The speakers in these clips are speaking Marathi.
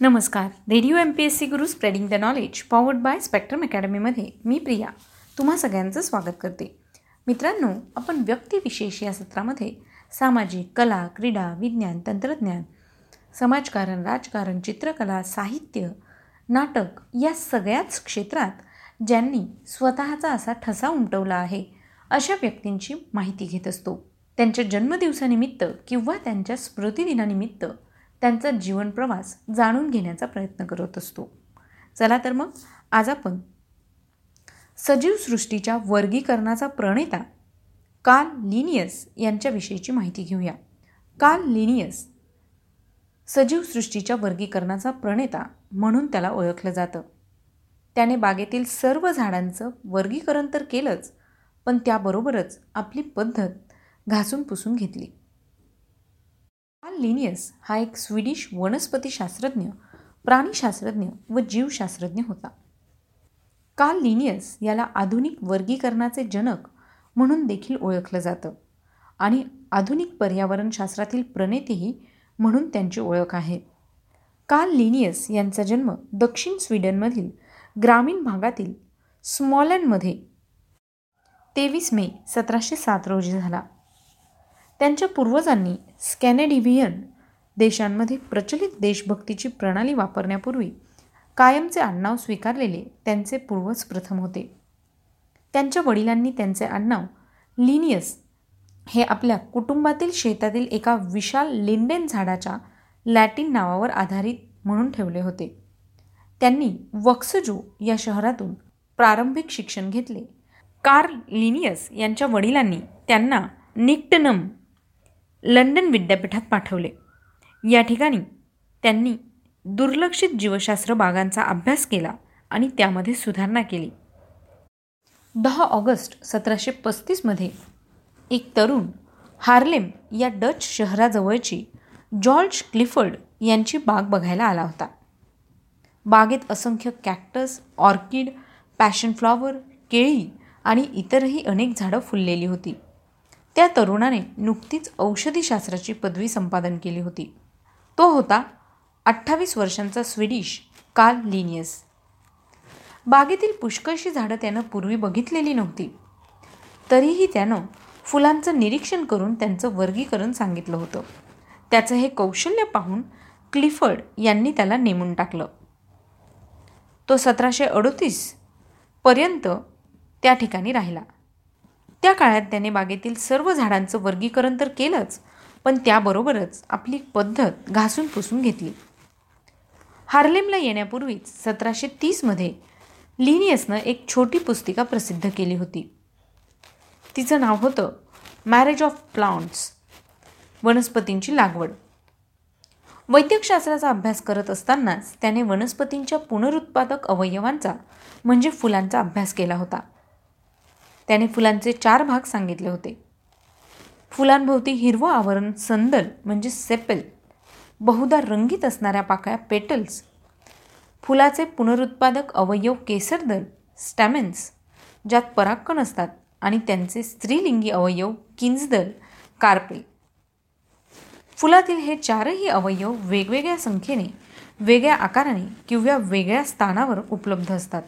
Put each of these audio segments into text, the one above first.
नमस्कार. Radio M P S C Guru spreading the knowledge powered by Spectrum अकॅडमीमध्ये मी प्रिया तुम्हा सगळ्यांचं स्वागत करते. मित्रांनो आपण व्यक्तिविशेष या सत्रामध्ये सामाजिक कला क्रीडा विज्ञान तंत्रज्ञान समाजकारण राजकारण चित्रकला साहित्य नाटक या सगळ्याच क्षेत्रात ज्यांनी स्वतःचा असा ठसा उमटवला आहे अशा व्यक्तींची माहिती घेत असतो. त्यांच्या जन्मदिवसानिमित्त किंवा त्यांच्या स्मृतिदिनानिमित्त त्यांचा जीवनप्रवास जाणून घेण्याचा प्रयत्न करत असतो. चला तर मग आज आपण सजीव सृष्टीच्या वर्गीकरणाचा प्रणेता कार्ल लिनियस यांच्याविषयीची माहिती घेऊया. कार्ल लिनियस सजीव सृष्टीच्या वर्गीकरणाचा प्रणेता म्हणून त्याला ओळखलं जातं. त्याने बागेतील सर्व झाडांचं वर्गीकरण तर केलंच पण त्याबरोबरच आपली पद्धत घासून पुसून घेतली. लिनियस हा एक स्वीडिश वनस्पतीशास्त्रज्ञ प्राणीशास्त्रज्ञ व जीवशास्त्रज्ञ होता. कार्ल लिनियस याला आधुनिक वर्गीकरणाचे जनक म्हणून देखील ओळखलं जातं आणि आधुनिक पर्यावरणशास्त्रातील प्रणेतेही म्हणून त्यांची ओळख आहे. कार्ल लिनियस यांचा जन्म दक्षिण स्वीडनमधील ग्रामीण भागातील स्मॉलनमध्ये तेवीस मे सतराशे सात रोजी झाला. त्यांच्या पूर्वजांनी स्कॅनेडिव्हियन देशांमध्ये प्रचलित देशभक्तीची प्रणाली वापरण्यापूर्वी कायमचे आडनाव स्वीकारलेले त्यांचे पूर्वज प्रथम होते. त्यांच्या वडिलांनी त्यांचे आडनाव लिनियस हे आपल्या कुटुंबातील शेतातील एका विशाल लिंडेन झाडाच्या लॅटिन नावावर आधारित म्हणून ठेवले होते. त्यांनी वक्सजो या शहरातून प्रारंभिक शिक्षण घेतले. कार्ल लिनियस यांच्या वडिलांनी त्यांना निक्टनम लंडन विद्यापीठात पाठवले. या ठिकाणी त्यांनी दुर्लक्षित जीवशास्त्र बागांचा अभ्यास केला आणि त्यामध्ये सुधारणा केली. दहा ऑगस्ट सतराशे पस्तीसमध्ये एक तरुण हार्लेम या डच शहराजवळची जॉर्ज क्लिफर्ड यांची बाग बघायला आला होता. बागेत असंख्य कॅक्टस ऑर्किड पॅशन फ्लॉवर केळी आणि इतरही अनेक झाडं फुललेली होती. त्या तरुणाने नुकतीच औषधीशास्त्राची पदवी संपादन केली होती. तो होता अठ्ठावीस वर्षांचा स्वीडिश कार्ल लिनियस. बागेतील पुष्कळशी झाडं त्यानं पूर्वी बघितलेली नव्हती. तरीही त्यानं फुलांचं निरीक्षण करून त्यांचं वर्गीकरण सांगितलं होतं. त्याचं हे कौशल्य पाहून क्लिफर्ड यांनी त्याला नेमून टाकलं. तो सतराशे अडोतीस पर्यंत त्या ठिकाणी राहिला. त्या काळात त्याने बागेतील सर्व झाडांचं वर्गीकरण तर केलंच पण त्याबरोबरच आपली पद्धत घासून पुसून घेतली. हार्लेमला येण्यापूर्वीच सतराशे तीसमध्ये लिनियसनं एक छोटी पुस्तिका प्रसिद्ध केली होती. तिचं नाव होतं मॅरेज ऑफ प्लांट्स वनस्पतींची लागवड. वैद्यकशास्त्राचा अभ्यास करत असतानाच त्याने वनस्पतींच्या पुनरुत्पादक अवयवांचा म्हणजे फुलांचा अभ्यास केला होता. त्याने फुलांचे चार भाग सांगितले होते. फुलांभोवती हिरवं आवरण संदल म्हणजे सेपेल. बहुधा रंगीत असणाऱ्या पाकळ्या पेटल्स. फुलाचे पुनरुत्पादक अवयव केसरदल स्टॅमेन्स ज्यात पराक्कण असतात आणि त्यांचे स्त्रीलिंगी अवयव किंजदल कार्पेल. फुलातील हे चारही अवयव वेगवेगळ्या संख्येने वेगळ्या आकाराने किंवा वेगळ्या स्थानावर उपलब्ध असतात.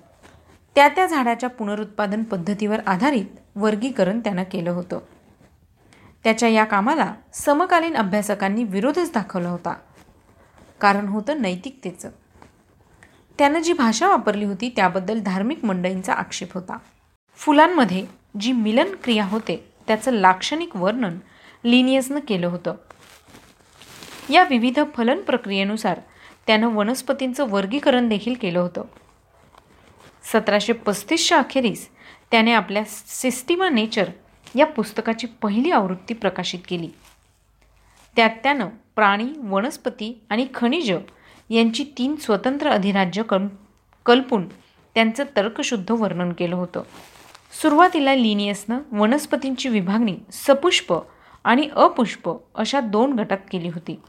त्या त्या झाडाच्या पुनरुत्पादन पद्धतीवर आधारित वर्गीकरण त्यानं केलं होतं. त्याच्या या कामाला समकालीन अभ्यासकांनी विरोधच दाखवला होता. कारण होतं नैतिकतेचं. त्यानं जी भाषा वापरली होती त्याबद्दल धार्मिक मंडळींचा आक्षेप होता. फुलांमध्ये जी मिलन क्रिया होते त्याचं लाक्षणिक वर्णन लिनियसनं केलं होतं. या विविध फलन प्रक्रियेनुसार त्यानं वनस्पतींचं वर्गीकरण देखील केलं होतं. सतराशे पस्तीसच्या अखेरीस त्याने आपल्या सिस्टिमा नेचर या पुस्तकाची पहिली आवृत्ती प्रकाशित केली. त्यात त्यानं प्राणी वनस्पती आणि खनिज यांची तीन स्वतंत्र अधिराज्य कल कल्पून त्यांचं तर्कशुद्ध वर्णन केलं होतं. सुरुवातीला लिनियसनं वनस्पतींची विभागणी सपुष्प आणि अपुष्प अशा दोन गटात केली होती.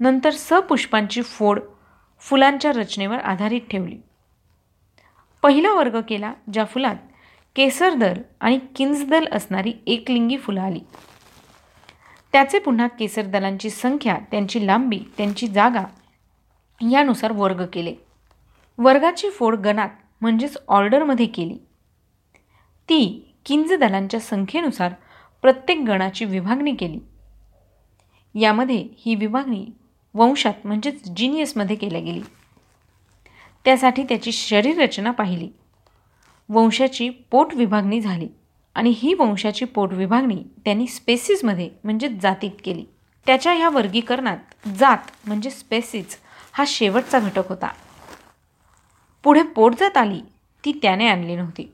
नंतर सपुष्पांची फोड फुलांच्या रचनेवर आधारित ठेवली. पहिला वर्ग केला ज्या फुलात केसरदल आणि किंजदल असणारी एकलिंगी फुलं आली. त्याचे पुन्हा केसरदलांची संख्या त्यांची लांबी त्यांची जागा यानुसार वर्ग केले. वर्गाची फोड गणात म्हणजेच ऑर्डरमध्ये केली. ती किंज दलांच्या संख्येनुसार प्रत्येक गणाची विभागणी केली. यामध्ये ही विभागणी वंशात म्हणजेच जिनियसमध्ये केल्या गेली. त्यासाठी त्याची शरीररचना पाहिली. वंशाची पोट विभागणी झाली आणि ही वंशाची पोट विभागणी त्यांनी स्पेसिसमध्ये म्हणजे जातीत केली. त्याच्या ह्या वर्गीकरणात जात म्हणजे स्पेसिस हा शेवटचा घटक होता. पुढे पोटजात आली ती त्याने आणली नव्हती.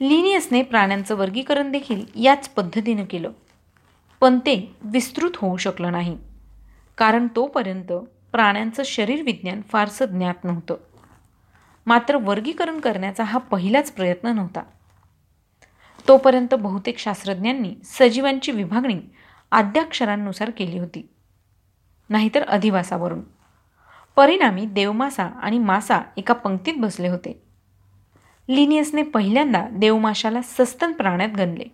लिनियसने प्राण्यांचं वर्गीकरण देखील याच पद्धतीनं केलं. पण ते विस्तृत होऊ शकलं नाही. कारण तोपर्यंत प्राण्यांचं शरीरविज्ञान फारसं ज्ञात नव्हतं. मात्र वर्गीकरण करण्याचा हा पहिलाच प्रयत्न नव्हता. तोपर्यंत बहुतेक शास्त्रज्ञांनी सजीवांची विभागणी आद्याक्षरांनुसार केली होती. नाहीतर अधिवासावरून. परिणामी देवमासा आणि मासा एका पंक्तीत बसले होते. लिनियसने पहिल्यांदा देवमाशाला सस्तन प्राण्यात गणले.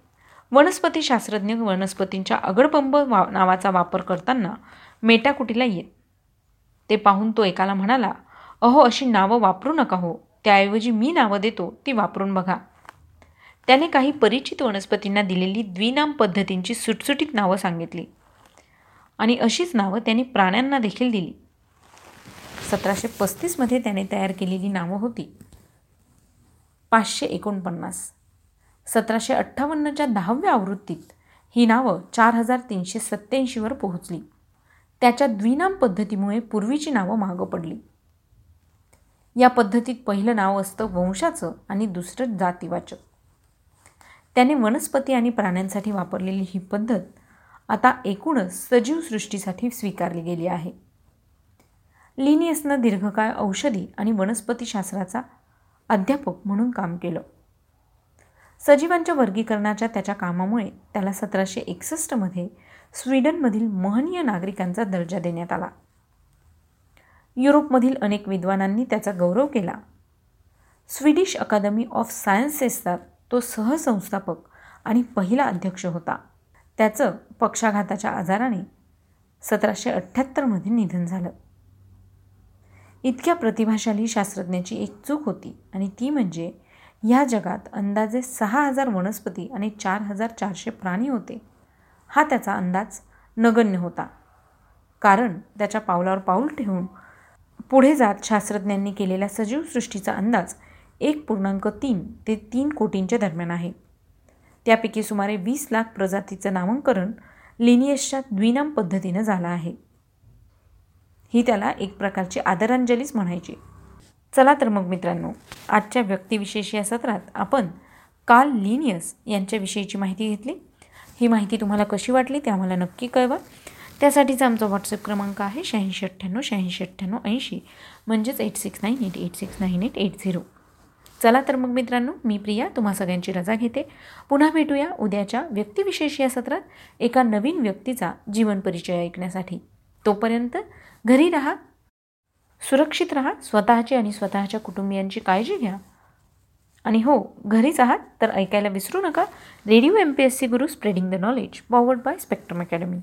वनस्पती शास्त्रज्ञ वनस्पतींच्या अगडबंब वा नावाचा वापर करताना मेटाकुटीला येत. ते पाहून तो एकाला म्हणाला अहो अशी नावं वापरू नका हो. त्याऐवजी मी नावं देतो ती वापरून बघा. त्याने काही परिचित वनस्पतींना दिलेली द्विनाम पद्धतींची सुटसुटीत नावं सांगितली. आणि अशीच नावं त्यांनी प्राण्यांना देखील दिली. सतराशे पस्तीसमध्ये त्याने तयार केलेली नावं होती. पाचशे एकोणपन्नास. सतराशे अठ्ठावन्नच्या दहाव्या आवृत्तीत ही नावं चार हजार तीनशे सत्त्याऐंशीवर पोहोचली. त्याच्या द्विनाम पद्धतीमुळे पूर्वीची नावं मागं पडली. या पद्धतीत पहिलं नाव असतं वंशाचं आणि दुसरं जातीवाचक. त्याने वनस्पती आणि प्राण्यांसाठी वापरलेली ही पद्धत आता एकूणच सजीव सृष्टीसाठी स्वीकारली गेली आहे. लिनियसनं दीर्घकाळ औषधी आणि वनस्पतीशास्त्राचा अध्यापक म्हणून काम केलं. सजीवांच्या वर्गीकरणाच्या त्याच्या कामामुळे त्याला सतराशे एकसष्टमध्ये स्वीडनमधील महनीय नागरिकांचा दर्जा देण्यात आला. युरोपमधील अनेक विद्वानांनी त्याचा गौरव केला. स्वीडिश अकादमी ऑफ सायन्सेसचा तो सहसंस्थापक आणि पहिला अध्यक्ष होता. त्याचं पक्षाघाताच्या आजाराने सतराशे अठ्ठ्याहत्तरमध्ये निधन झालं. इतक्या प्रतिभाशाली शास्त्रज्ञाची एक चूक होती आणि ती म्हणजे ह्या जगात अंदाजे सहा हजार वनस्पती आणि चार हजार चारशे प्राणी होते. हा त्याचा अंदाज नगण्य होता. कारण त्याच्या पावलावर पाऊल ठेवून पुढे जात शास्त्रज्ञांनी केलेल्या सजीव सृष्टीचा अंदाज एक पूर्णांक तीन ते तीन कोटींच्या दरम्यान आहे. त्यापैकी सुमारे वीस लाख प्रजातीचं नामांकरण लिनियसच्या द्विनाम पद्धतीनं झालं आहे. ही त्याला एक प्रकारची आदरांजलीच म्हणायची. चला तर मग मित्रांनो आजच्या व्यक्तिविशेष या सत्रात आपण काल लिनियस यांच्याविषयीची माहिती घेतली. ही माहिती तुम्हाला कशी वाटली ते आम्हाला नक्की कळवा. त्यासाठीचा आमचा व्हॉट्सअप क्रमांक आहे शहाऐंशी अठ्ठ्याण्णव शहाऐंशी अठ्ठ्याण्णव ऐंशी. म्हणजेच eight six nine eight eight six nine eight eight zero चला तर मग मित्रांनो मी प्रिया तुम्हा सगळ्यांची रजा घेते. पुन्हा भेटूया उद्याच्या व्यक्तिविशेष या सत्रात एका नवीन व्यक्तीचा जीवन परिचय ऐकण्यासाठी. तोपर्यंत घरी राहा सुरक्षित राहा स्वतःची आणि स्वतःच्या कुटुंबियांची काळजी घ्या. आणि हो घरीच आहात तर ऐकायला विसरू नका. Radio M P S C Guru spreading the knowledge powered by spectrum academy